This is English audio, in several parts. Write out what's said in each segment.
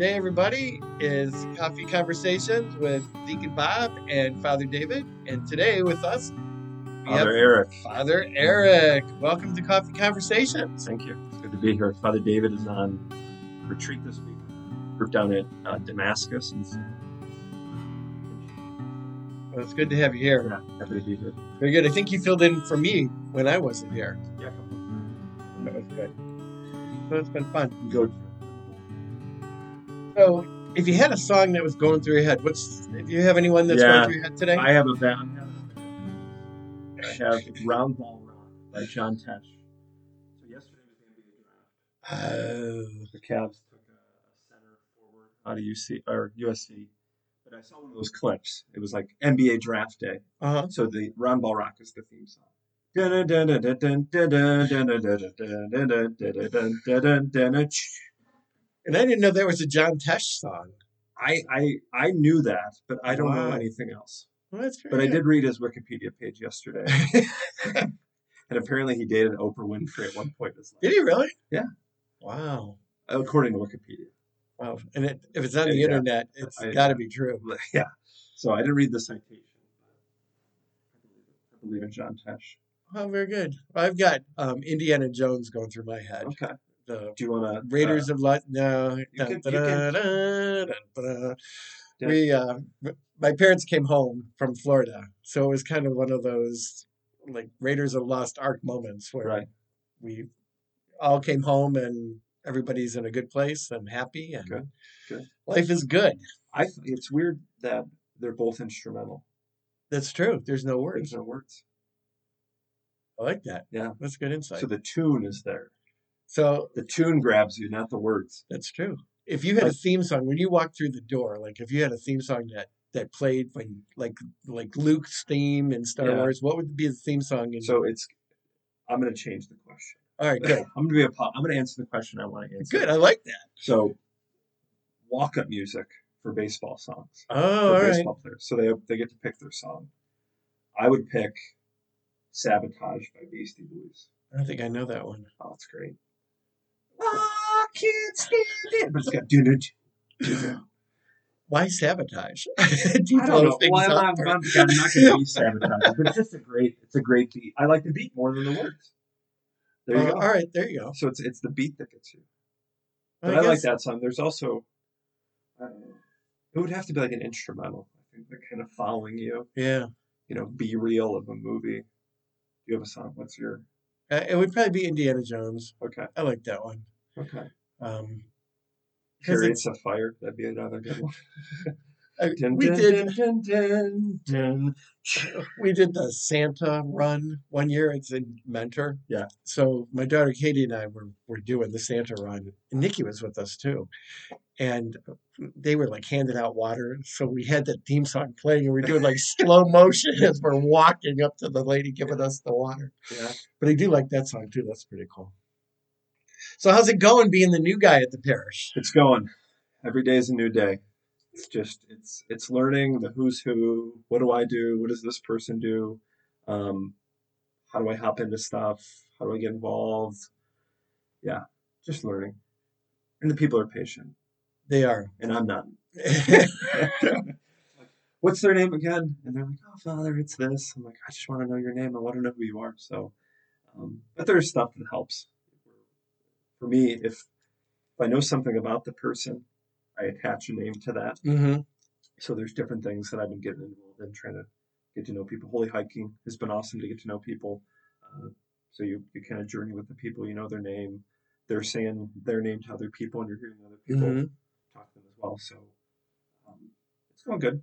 Today, everybody, is Coffee Conversations with Deacon Bob and Father David. And today with us, we Father have Eric. Father Eric. Welcome to Coffee Conversations. Thank you. It's good to be here. Father David is on retreat this week. We're down at uh, Damascus. And so, Well, it's good to have you here. yeah, happy to be here. Very good. I think you filled in for me when I wasn't here. Yeah, That was good. So it's been fun. go. So, if you had a song that was going through your head, what's? Do you have anyone that's Yeah. going through your head today? I have a band. I have Round Ball Rock by John Tesh. So yesterday was the NBA draft. Oh, The Cavs took a, center forward out of UC or USC. But I saw one of those clips. It was like NBA draft day. uh huh. So the Round Ball Rock is the theme song. And I didn't know there was a John Tesh song. I, I I knew that, but I don't know anything else. Well, that's But I did read his Wikipedia page yesterday, and apparently he dated Oprah Winfrey at one point in his life, Did he really? Yeah. Wow. according to Wikipedia. Wow. And it, if it's on the Yeah. internet, it's got to be true. Yeah. So I didn't read the citation. I believe it. I believe in John Tesh. Oh, very good. I've got um, Indiana Jones going through my head. Okay. Do you want to Raiders of Lot. No. Dun, can- dun, dun, dun, dun. Yeah. We, uh, my parents came home from Florida, so it was kind of one of those like Raiders of Lost Ark moments where Right. we all came home and everybody's in a good place and happy and Good, good. life is good. I? It's weird that they're both instrumental. That's true. There's no There's words. no words. I like that. Yeah. That's good insight. So the tune is there. So The tune grabs you, not the words. that's true. If you had a theme song when you walked through the door, like if you had a theme song that that played when like like Luke's theme in Star Yeah. Wars, what would be the theme song? In, So it's. I'm going to change the question. all right, good, I'm going to be a. po- I'm going to answer the question I want to answer. good. I like that. So, walk-up music for baseball songs Oh, for all right. baseball players. So they they get to pick their song. I would pick "Sabotage" by Beastie Boys. I don't think I know that one. Oh, it's great. I can't stand it, but it's got do do Why sabotage? Do you I don't know. Well, I'm, I'm, I'm, not going to be sabotage, but it's just a great. It's a great beat. I like the beat more than the words. There you Oh, go. All right, there you go. So it's it's the beat that gets you. I But I, like that song. There's also, I know, it would have to be like an instrumental. I think kind of following you. Yeah, You know, be real of a movie. You have a song. What's your uh, it would probably be Indiana Jones. okay? I like that one. Okay. Um, Chariots of Fire. That'd be another good one. I- Dun, we dun, did dun. we did the Santa run one year. It's in Mentor. Yeah. So my daughter Katie and I were were doing the Santa run, and Nikki was with us too, and they were like handing out water. So we had that theme song playing, and we are doing like slow motion as we're walking up to the lady giving us the water. Yeah. But I do like that song too. That's pretty cool. So how's it going being the new guy at the parish? It's going. Every day is a new day. It's just it's it's learning the who's who. What do I do? What does this person do? Um, how do I hop into stuff? How do I get involved? Yeah, just learning. And the people are patient, They are. and I'm not. What's their name again? And they're like, "Oh, Father, it's this." I'm like, "I just want to know your name. I want to know who you are." So, um, but there's stuff that helps. For me, if if I know something about the person, I attach a name to that. hmm So there's different things that I've been getting involved in, trying to get to know people. Holy hiking has been awesome to get to know people. Uh, so you, you kind of journey with the people, you know their name, they're saying their name to other people, and you're hearing other people hmm talk to them as well. So um, it's going good.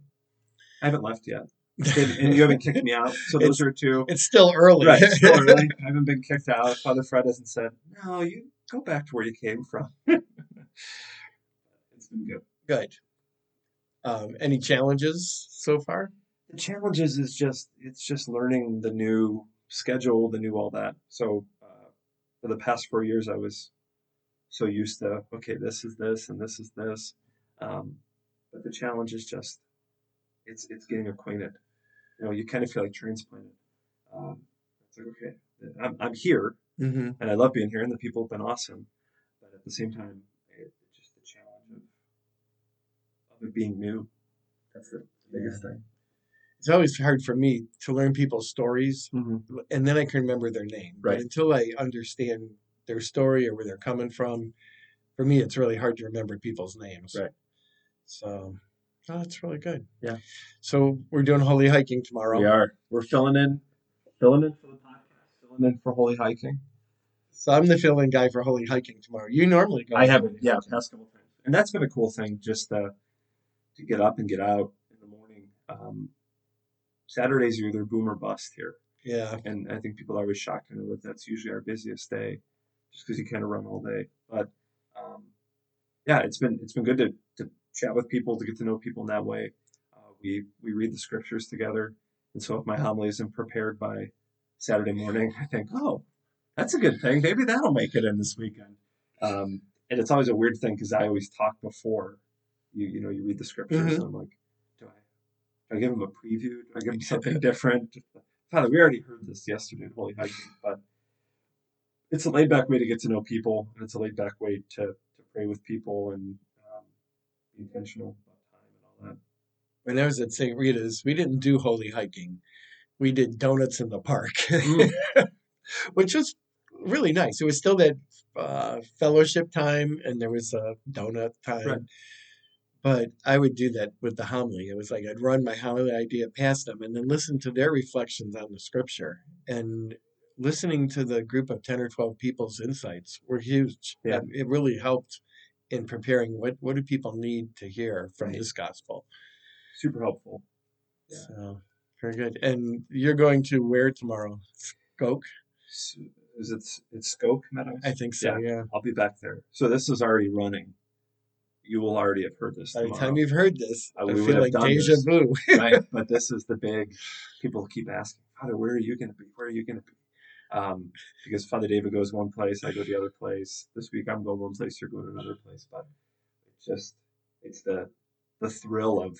I haven't left yet, and, and you haven't kicked me out. So those are two. It's still early. Right, still early. I haven't been kicked out. Father Fred hasn't said, "No, you go back to where you came from." it's been good. Good. Um, any challenges so far? The challenges is just it's just learning the new schedule, the new all that. So uh, for the past four years, I was so used to okay, this is this and this is this. Um, but the challenge is just it's it's getting acquainted. You know, you kind of feel like transplanted. Um, it's like okay, I'm I'm here Mm-hmm. and I love being here, and the people have been awesome. But at the same time, it, it's just the challenge of of it being new. That's the biggest thing. It's always hard for me to learn people's stories, Mm-hmm. and then I can remember their name. But until I understand their story or where they're coming from, for me, it's really hard to remember people's names. Right. So, oh, that's really good. Yeah. So we're doing holy hiking tomorrow. We are. We're filling in, filling in for the podcast, filling in for holy hiking. So I'm the fill-in guy for holy hiking tomorrow. You normally go. I haven't, yeah, past couple times, and that's been a cool thing, just uh, to get up and get out in the morning. Um, Saturdays are either boom or bust here, Yeah. and I think people are always shocked to know that that's usually our busiest day, just because you kind of run all day. But um, yeah, it's been it's been good to, to chat with people, to get to know people in that way. Uh, we we read the scriptures together, and so if my homily isn't prepared by Saturday morning, I think, oh, that's a good thing. Maybe that'll make it in this weekend. Um, and it's always a weird thing because I always talk before you you know you read the scriptures, Mhm. and I'm like, do I do I give them a preview? Do I give them something different? Father, we already heard this yesterday in Holy Hiking, but it's a laid back way to get to know people, and it's a laid back way to, to pray with people and um, be intentional about time and all that. When I was at St. Rita's, we didn't do holy hiking. We did donuts in the park, Mm. which was really nice. It was still that uh, fellowship time, and there was a donut time. Right. But I would do that with the homily. It was like I'd run my homily idea past them and then listen to their reflections on the scripture. And listening to the group of 10 or 12 people's insights were huge. Yeah. And it really helped in preparing what, what do people need to hear from Right. this gospel. Super helpful. Yeah. So very good. And you're going to where tomorrow? Skoke? Is it it's Skoke Meadows? I think so, yeah. I'll be back there. So this is already running. You will already have heard this. By the time you've heard this, Uh, I feel like deja this. vu. right? But this is the big. People keep asking, Father, where are you going to be? Where are you going to be? Um, because Father David goes one place, I go the other place. This week I'm going one place, you're going another place. But it's just, it's the the thrill of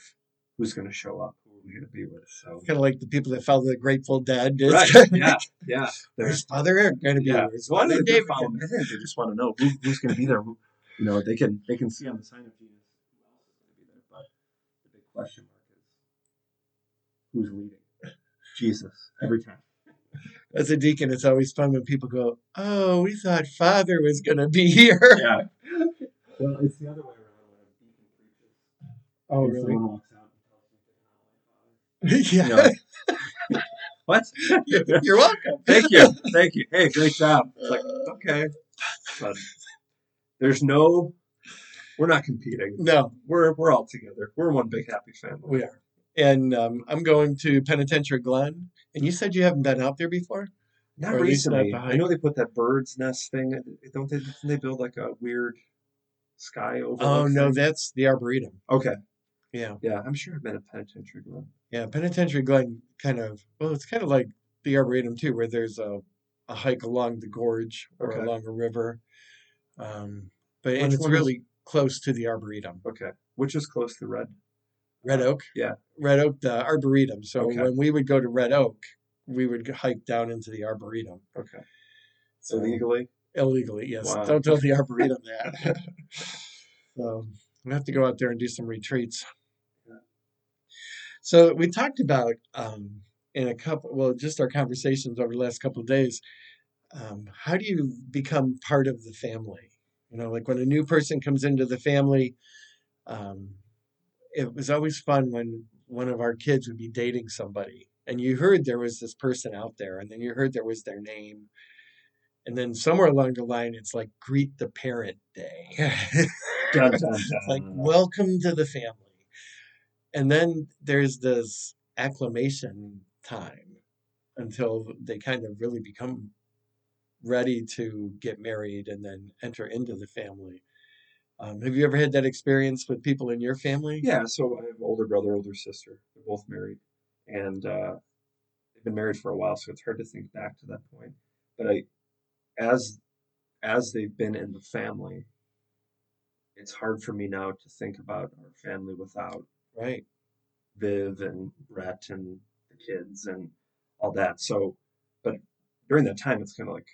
who's going to show up, who we're going to be with. So kind of like the people that follow the Grateful Dead. It's right, yeah, yeah. There's Father Eric going to be yeah. here. There's Father David. following- they just want to know who, who's going to be there. Who, you know, they can they can see on the sign of Jesus who else is going to be there. But the big question mark is who's leading? Jesus every time. As a deacon, it's always fun when people go, "Oh, we thought Father was going to be here." Yeah. Well, it's the other way around when a deacon preaches. Oh, and really? Someone walks out and tells you they're like yeah. What? You're, you're welcome. Thank you. Thank you. Hey, great job. It's like, uh, okay. But there's no, we're not competing. No, We're, we're all together. We're one big happy family. we are. And um, I'm going to Penitentiary Glen. And you said you haven't been out there before? Not Or not recently. I know they put that bird's nest thing. Don't they? They build like a weird sky over? Oh, no, that's the Arboretum. Okay. Yeah. Yeah, I'm sure I've been a penitentiary. Glen. Yeah. Penitentiary Glen kind of, well, it's kind of like the Arboretum, too, where there's a, a hike along the gorge or Okay. along a river. Um, but Which and it's one is- really close to the Arboretum. Okay. Which is close to Red? Red Oak? Yeah. Red Oak, the Arboretum. So Okay. when we would go to Red Oak, we would hike down into the Arboretum. Okay. So Illegally? illegally, yes. Wow. Don't tell the Arboretum that. so we have to go out there and do some retreats. Yeah. So we talked about um, in a couple, well, just our conversations over the last couple of days. Um, how do you become part of the family? You know, like when a new person comes into the family, um, it was always fun when one of our kids would be dating somebody and you heard there was this person out there and then you heard there was their name and then somewhere along the line it's like greet the parent day. Dun, dun, dun. like welcome to the family. And then there's this acclamation time until they kind of really become ready to get married and then enter into the family um, have you ever had that experience with people in your family Yeah, so I have an older brother, older sister. They're both married, and uh, they've been married for a while, so it's hard to think back to that point. But I, as as they've been in the family, it's hard for me now to think about our family without right Viv and Brett and the kids and all that. So, but during that time, it's kind of like,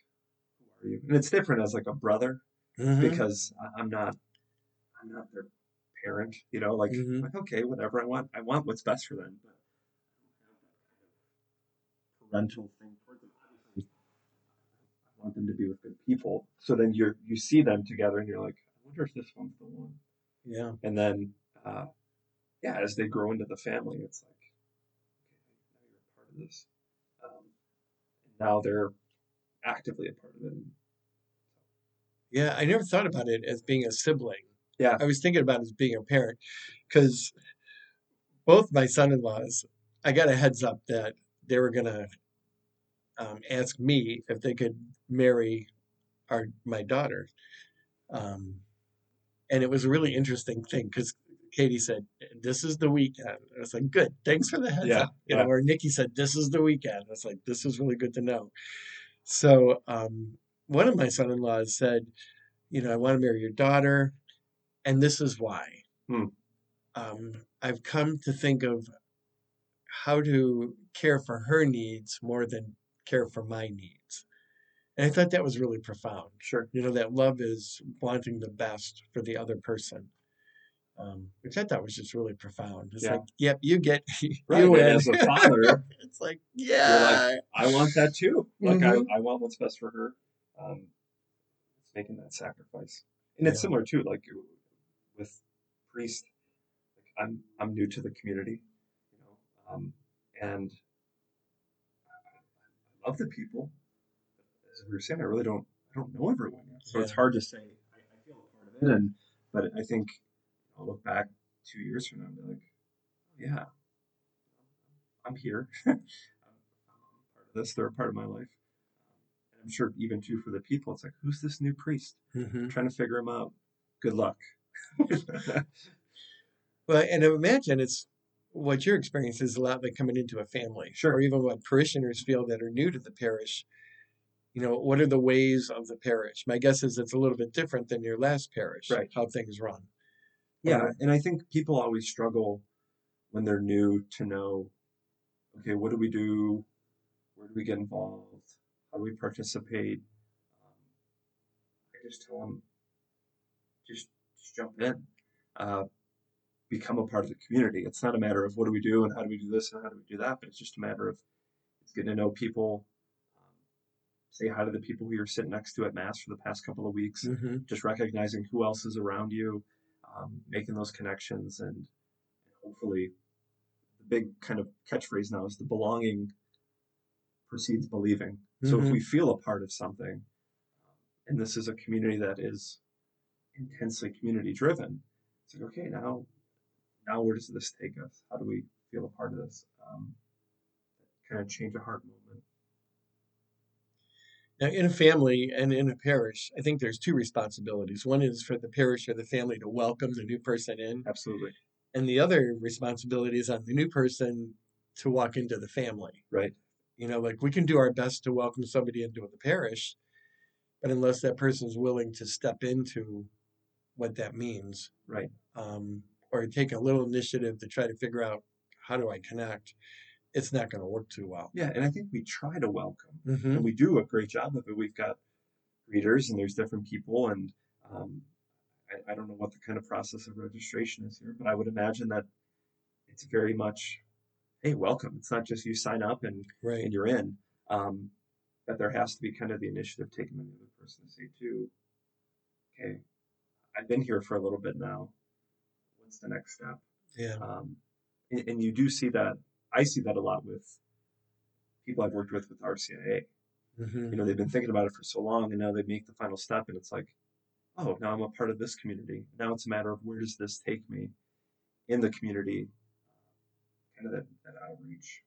who are you? And it's different as like a brother Mhm. because I'm not, I'm not their parent, you know, like, Mhm. like okay, whatever. I want I want what's best for them, but parental thing towards them. Obviously, I want them to be with good people. So then you're you see them together, and you're like, I wonder if this one's the one. Yeah. And then, uh, yeah, as they grow into the family, it's like, okay, now you're a part of this. Um, and now they're actively a part of it. Yeah, I never thought about it as being a sibling. Yeah. I was thinking about as being a parent because both my son-in-laws, I got a heads up that they were gonna um, ask me if they could marry our my daughter, um, and it was a really interesting thing because Katie said, "This is the weekend." I was like, "Good, thanks for the heads Yeah, up." You yeah. know, or Nikki said, "This is the weekend." I was like, "This is really good to know." So um, one of my son-in-laws said, "You know, I want to marry your daughter, and this is why." Hmm. Um, I've come to think of how to care for her needs more than care for my needs. And I thought that was really profound. Sure. You know, that love is wanting the best for the other person. Um, which I thought was just really profound. It's Yeah. like, yep, you get you Right. Win. as a father, it's like, yeah. I want that too. Like Mhm. I, I want what's best for her. Um, it's making that sacrifice, and it's Yeah. similar too. Like with priest, like I'm I'm new to the community, you know, um, and I love the people. As we were saying, I really don't I don't know everyone yet, so it's hard to say. I, I feel a part of it, and but I think I'll look back two years from now and be like, yeah, I'm here. I'm, I'm part of this. They're a part of my life. And I'm sure even too for the people, it's like, who's this new priest? Mhm. trying to figure him out. Good luck. Well, and I imagine it's what your experience is a lot like coming into a family, Sure. or even what parishioners feel that are new to the parish. You know, what are the ways of the parish? My guess is it's a little bit different than your last parish, Right. how things run. yeah, and I think people always struggle when they're new to know, okay, what do we do? Where do we get involved? How do we participate? Um, I just tell them, just jump in. Uh, become a part of the community. It's not a matter of what do we do and how do we do this and how do we do that, but it's just a matter of it's getting to know people. Um, say hi to the people who you're sitting next to at mass for the past couple of weeks. hmm Just recognizing who else is around you, um, making those connections, and hopefully, the big kind of catchphrase now is the belonging precedes believing. So if Mhm. we feel a part of something, and this is a community that is intensely community driven, it's like okay, now, now where does this take us? How do we feel a part of this? Um, kind of change a heart movement. Now, in a family and in a parish, I think there's two responsibilities. One is for the parish or the family to welcome the new person in, Absolutely and the other responsibility is on the new person to walk into the family. right. You know, like we can do our best to welcome somebody into the parish, but unless that person is willing to step into what that means, Right. um, or take a little initiative to try to figure out how do I connect, it's not going to work too well. Yeah, and I think we try to welcome. hmm and we do a great job of it. We've got readers, and there's different people, and um, I, I don't know what the kind of process of registration is here, but I would imagine that it's very much, hey, welcome. It's not just you sign up and, Right. and you're in. Um, that there has to be kind of the initiative taken by the other person to say, too, okay, I've been here for a little bit now. What's the next step? Yeah. Um, and, and you do see that. I see that a lot with people I've worked with with RCIA hmm you know they've been thinking about it for so long and now they make the final step and it's like oh now i'm a part of this community now it's a matter of where does this take me in the community kind of that, that outreach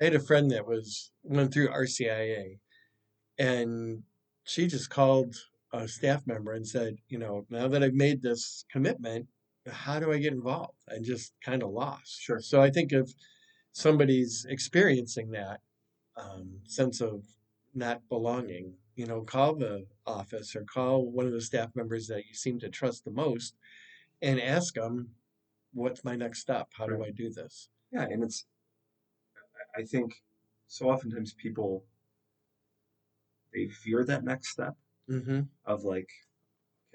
I had a friend that was went through RCIA, and she just called a staff member and said, you know, now that I've made this commitment, how do I get involved? I just kind of lost. Sure. So I think if somebody's experiencing that um, sense of not belonging, you know, call the office or call one of the staff members that you seem to trust the most, and ask them, "What's my next step? How do I do this?" yeah and it's I- i think so oftentimes people they fear that next step Mm-hmm. of like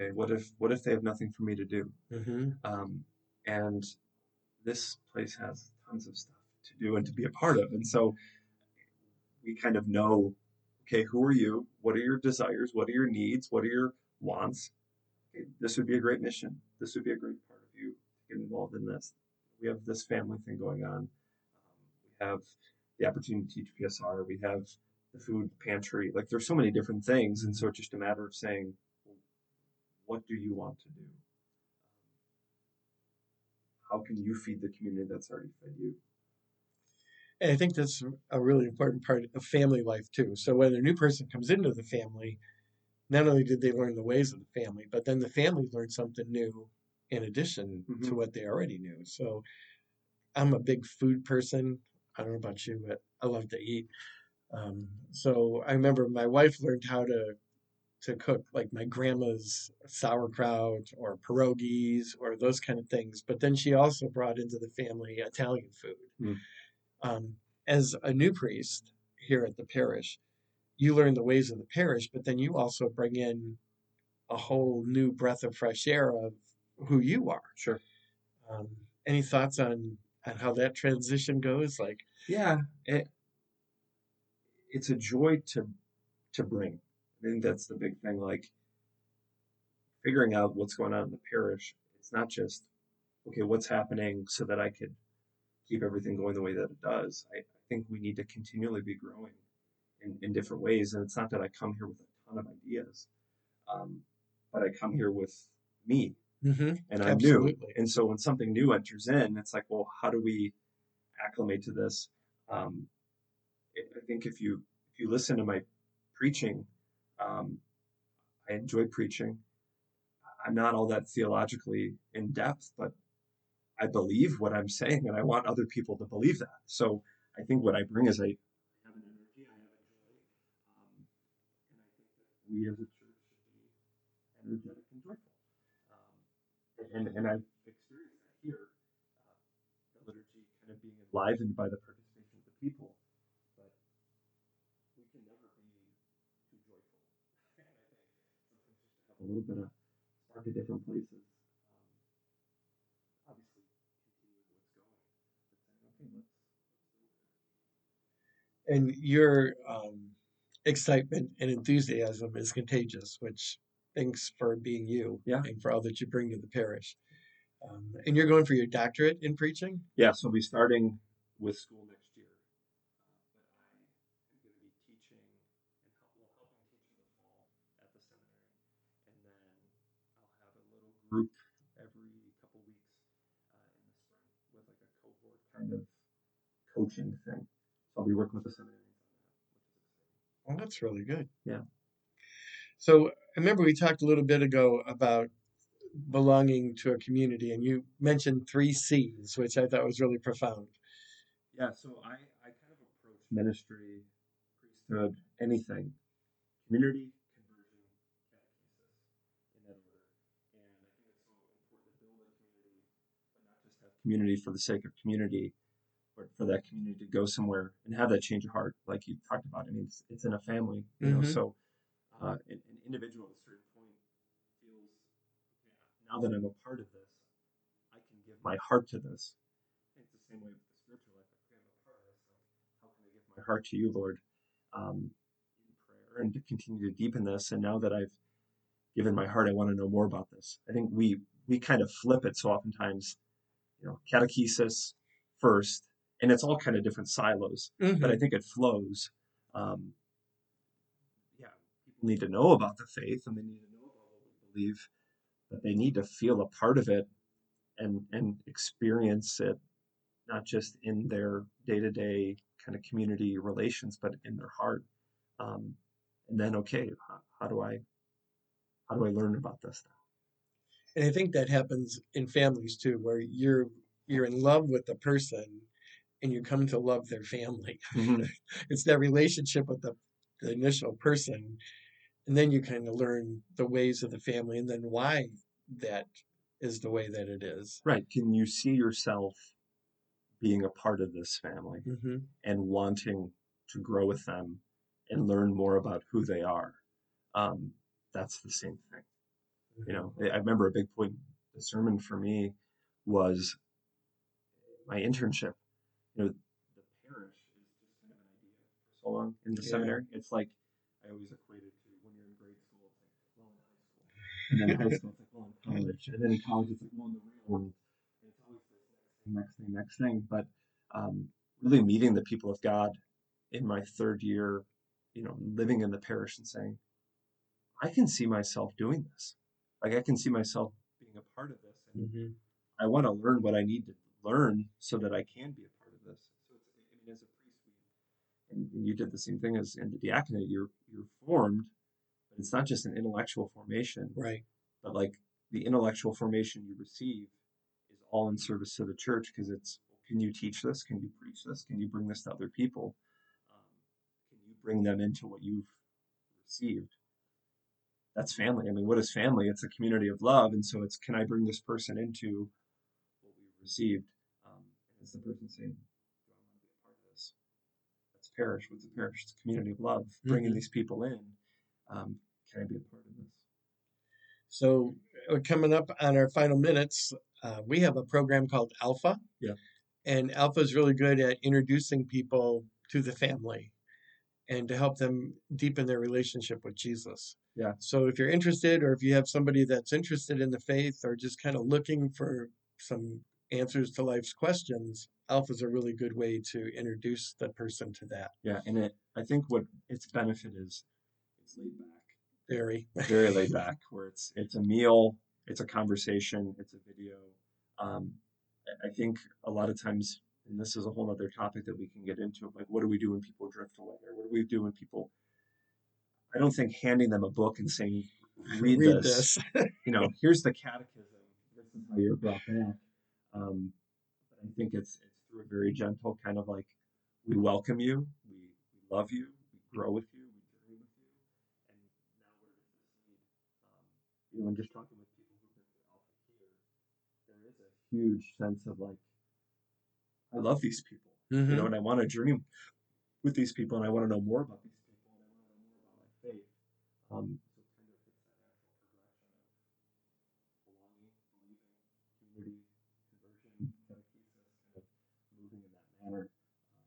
Okay, what if what if they have nothing for me to do? hmm Um, and this place has tons of stuff to do and to be a part of. And so we kind of know, okay, who are you? What are your desires? What are your needs? What are your wants? Okay, this would be a great mission. This would be a great part of you to get involved in this. We have this family thing going on. Um, we have the opportunity to teach PSR. We have the food pantry. Like there's so many different things. And so it's just a matter of saying, well, what do you want to do? how can you feed the community that's already fed you? And I think that's a really important part of family life too. So when a new person comes into the family, not only did they learn the ways of the family, but then the family learned something new in addition to Mhm. what they already knew. So I'm a big food person. I don't know about you, but I love to eat. Um, so I remember my wife learned how to to cook like my grandma's sauerkraut or pierogies or those kind of things. But then she also brought into the family Italian food. Mm. Um, as a new priest here at the parish, you learn the ways of the parish, but then you also bring in a whole new breath of fresh air of who you are. Sure. Um, any thoughts on on how that transition goes? Like, Yeah, it, it's a joy to to bring. I think that's the big thing. Like figuring out what's going on in the parish. It's not just okay, what's happening so that I could keep everything going the way that it does. I, I think we need to continually be growing in, in different ways. And it's not that I come here with a ton of ideas, um, but I come here with me mhm, and I'm new. And so when something new enters in, it's like, well, how do we acclimate to this? Um, I think if you if you listen to my preaching, um, I enjoy preaching. I'm not all that theologically in depth, but I believe what I'm saying, and I want other people to believe that. So I think what I bring is I have an energy, I have a joy, um, and I think that we as a church should be energetic and joyful. Um, and and I've experienced that here. Uh, the liturgy kind of being enlivened by the participation of the people, but we can never be too joyful. And I think sometimes just to have a little bit of at different places. Um, obviously, continue what's going, okay, let's. and your um, excitement and enthusiasm is contagious, which thanks for being you Yeah. and for all that you bring to the parish. Um, and you're going for your doctorate in preaching? Yeah, so I'll be starting with school next year. Uh, but I am going to be teaching and help, well, helping teach in the fall at the seminary. And then I'll have a little group every couple weeks uh, in the spring with like a cohort kind of coaching thing. So I'll be working with the seminarians on that, which is exciting. Well, that's really good. Yeah. So I remember we talked a little bit ago about belonging to a community, and you mentioned three C's, which I thought was really profound. Yeah, so I, I kind of approach ministry, priesthood, anything, community, conversion, catechesis, in that order. And I think it's so important to build a community, but not just have community for the sake of community, but for that community to go somewhere and have that change of heart, like you talked about. I mean, it's, it's in a family, you know, Mhm. so uh, an, an individual at a certain point feels, yeah, now that I'm a part of this, I can give my heart to this. I think it's the same way with the spiritual life. I'm a part of this. Like, how can I give my heart to you, Lord, um, in prayer and to continue to deepen this? And now that I've given my heart, I want to know more about this. I think we we kind of flip it so oftentimes, you know, catechesis first, and it's all kind of different silos, Mhm. but I think it flows. Um, yeah, people need to know about the faith and they need to know about what we believe, but they need to feel a part of it and and experience it not just in their day-to-day kind of community relations but in their heart um, and then okay how, how do i how do i learn about this And I think that happens in families too, where you're you're in love with the person and you come to love their family. Mhm. it's that relationship with the, the initial person. And then you kind of learn the ways of the family and then why that is the way that it is. right can you see yourself being a part of this family Mm-hmm. and wanting to grow with them and learn more about who they are um, that's the same thing You know, I I remember a big point. The sermon for me was my internship. You know, the parish is just kind of an idea for so long in the Yeah. seminary. It's like I always equated to when you're in grade school, it's like well in high school, and then high school it's like well in college, and then in college it's like well in the real world. And it's always this next thing, next thing, next thing. But um, really meeting the people of God in my third year, you know, living in the parish and saying, I can see myself doing this. Like I can see myself being a part of this, and Mhm. I want to learn what I need to learn so that I can be a part of this. So it's, I mean, as a priest, we, and, and you did the same thing as in the diaconate. You're you're formed, but it's not just an intellectual formation, Right. but like the intellectual formation you receive is all in service to the church because it's can you teach this? Can you preach this? Can you bring this to other people? Um, can you bring them into what you've received? That's family. I mean, what is family? It's a community of love, and so it's can I bring this person into what we've received? Um, it's the person saying, "Do I want to be a part of this?" That's parish. with the parish? Community of love, bringing Mhm. these people in. Um, can I be a part of this? So we're coming up on our final minutes. Uh, we have a program called Alpha. Yeah. And Alpha is really good at introducing people to the family and to help them deepen their relationship with Jesus. Yeah. So if you're interested, or if you have somebody that's interested in the faith or just kind of looking for some answers to life's questions, Alpha is a really good way to introduce the person to that. Yeah, and it. I think what its benefit is, it's laid back, Very. very laid back, where it's it's a meal, it's a conversation, it's a video. Um, I- think a lot of times, and this is a whole other topic that we can get into, like what do we do when people drift away, or what do we do when people? I don't think handing them a book and saying, "Read, Read this," this. you know, here's the catechism. This is how you're brought back. Um, but I think it's it's through a very gentle kind of like we welcome you, we, we love you, we grow with you, we journey with you, and now where does this lead? Um, you know, and just talking with people who've been Alpha here, there is a huge sense of like, I love these people, Mhm. you know, and I want to journey with these people, and I want to know more about these people, and I want to know more about my faith. Um, so it kind of fits that natural progression of belonging, believing, community, conversion, catechesis, kind of moving in that manner. Um,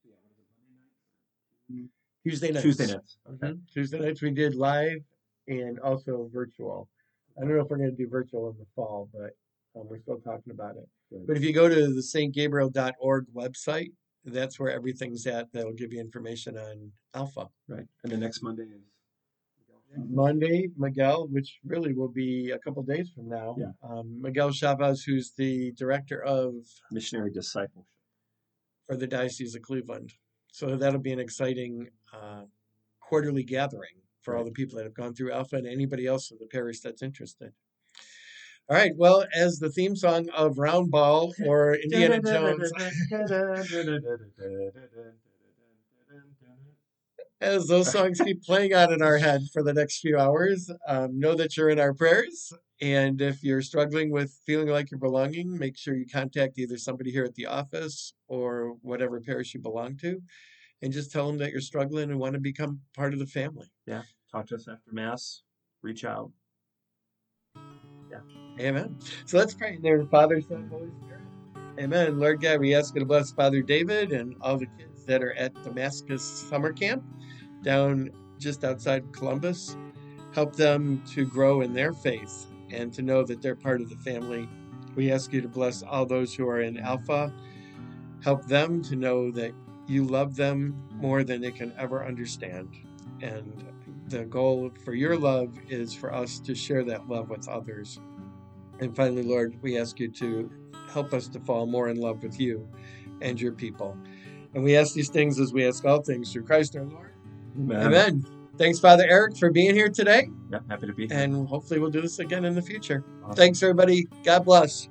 so yeah, what is it, Monday nights? Tuesday nights. Tuesday nights. Okay. Mhm. Tuesday nights we did live and also virtual. I don't know if we're going to do virtual in the fall, but um, we're still talking about it. Good. But if you go to the stgabriel.org website, that's where everything's at. That'll give you information on Alpha. Right. And the next Monday is Monday, Miguel, which really will be a couple days from now. Yeah. Um, Miguel Chavez, who's the director of missionary discipleship. for the Diocese of Cleveland. So that'll be an exciting uh, quarterly gathering for all the people that have gone through Alpha and anybody else in the parish that's interested. All right. Well, as the theme song of Round Ball or Indiana Jones, as those songs keep playing out in our head for the next few hours, um, know that you're in our prayers. And if you're struggling with feeling like you're belonging, make sure you contact either somebody here at the office or whatever parish you belong to, and just tell them that you're struggling and want to become part of the family. Yeah. Talk to us after Mass. Reach out. Yeah. Amen. So let's pray in there, Father, Son, Holy Spirit. Amen. Lord God, we ask you to bless Father David and all the kids that are at Damascus Summer Camp down just outside Columbus. Help them to grow in their faith and to know that they're part of the family. We ask you to bless all those who are in Alpha. Help them to know that you love them more than they can ever understand. And the goal for your love is for us to share that love with others. And finally, Lord, we ask you to help us to fall more in love with you and your people. And we ask these things as we ask all things through Christ our Lord. Amen. Amen. Thanks, Father Eric, for being here today. Yeah, happy to be here. And hopefully we'll do this again in the future. Awesome. Thanks, everybody. God bless.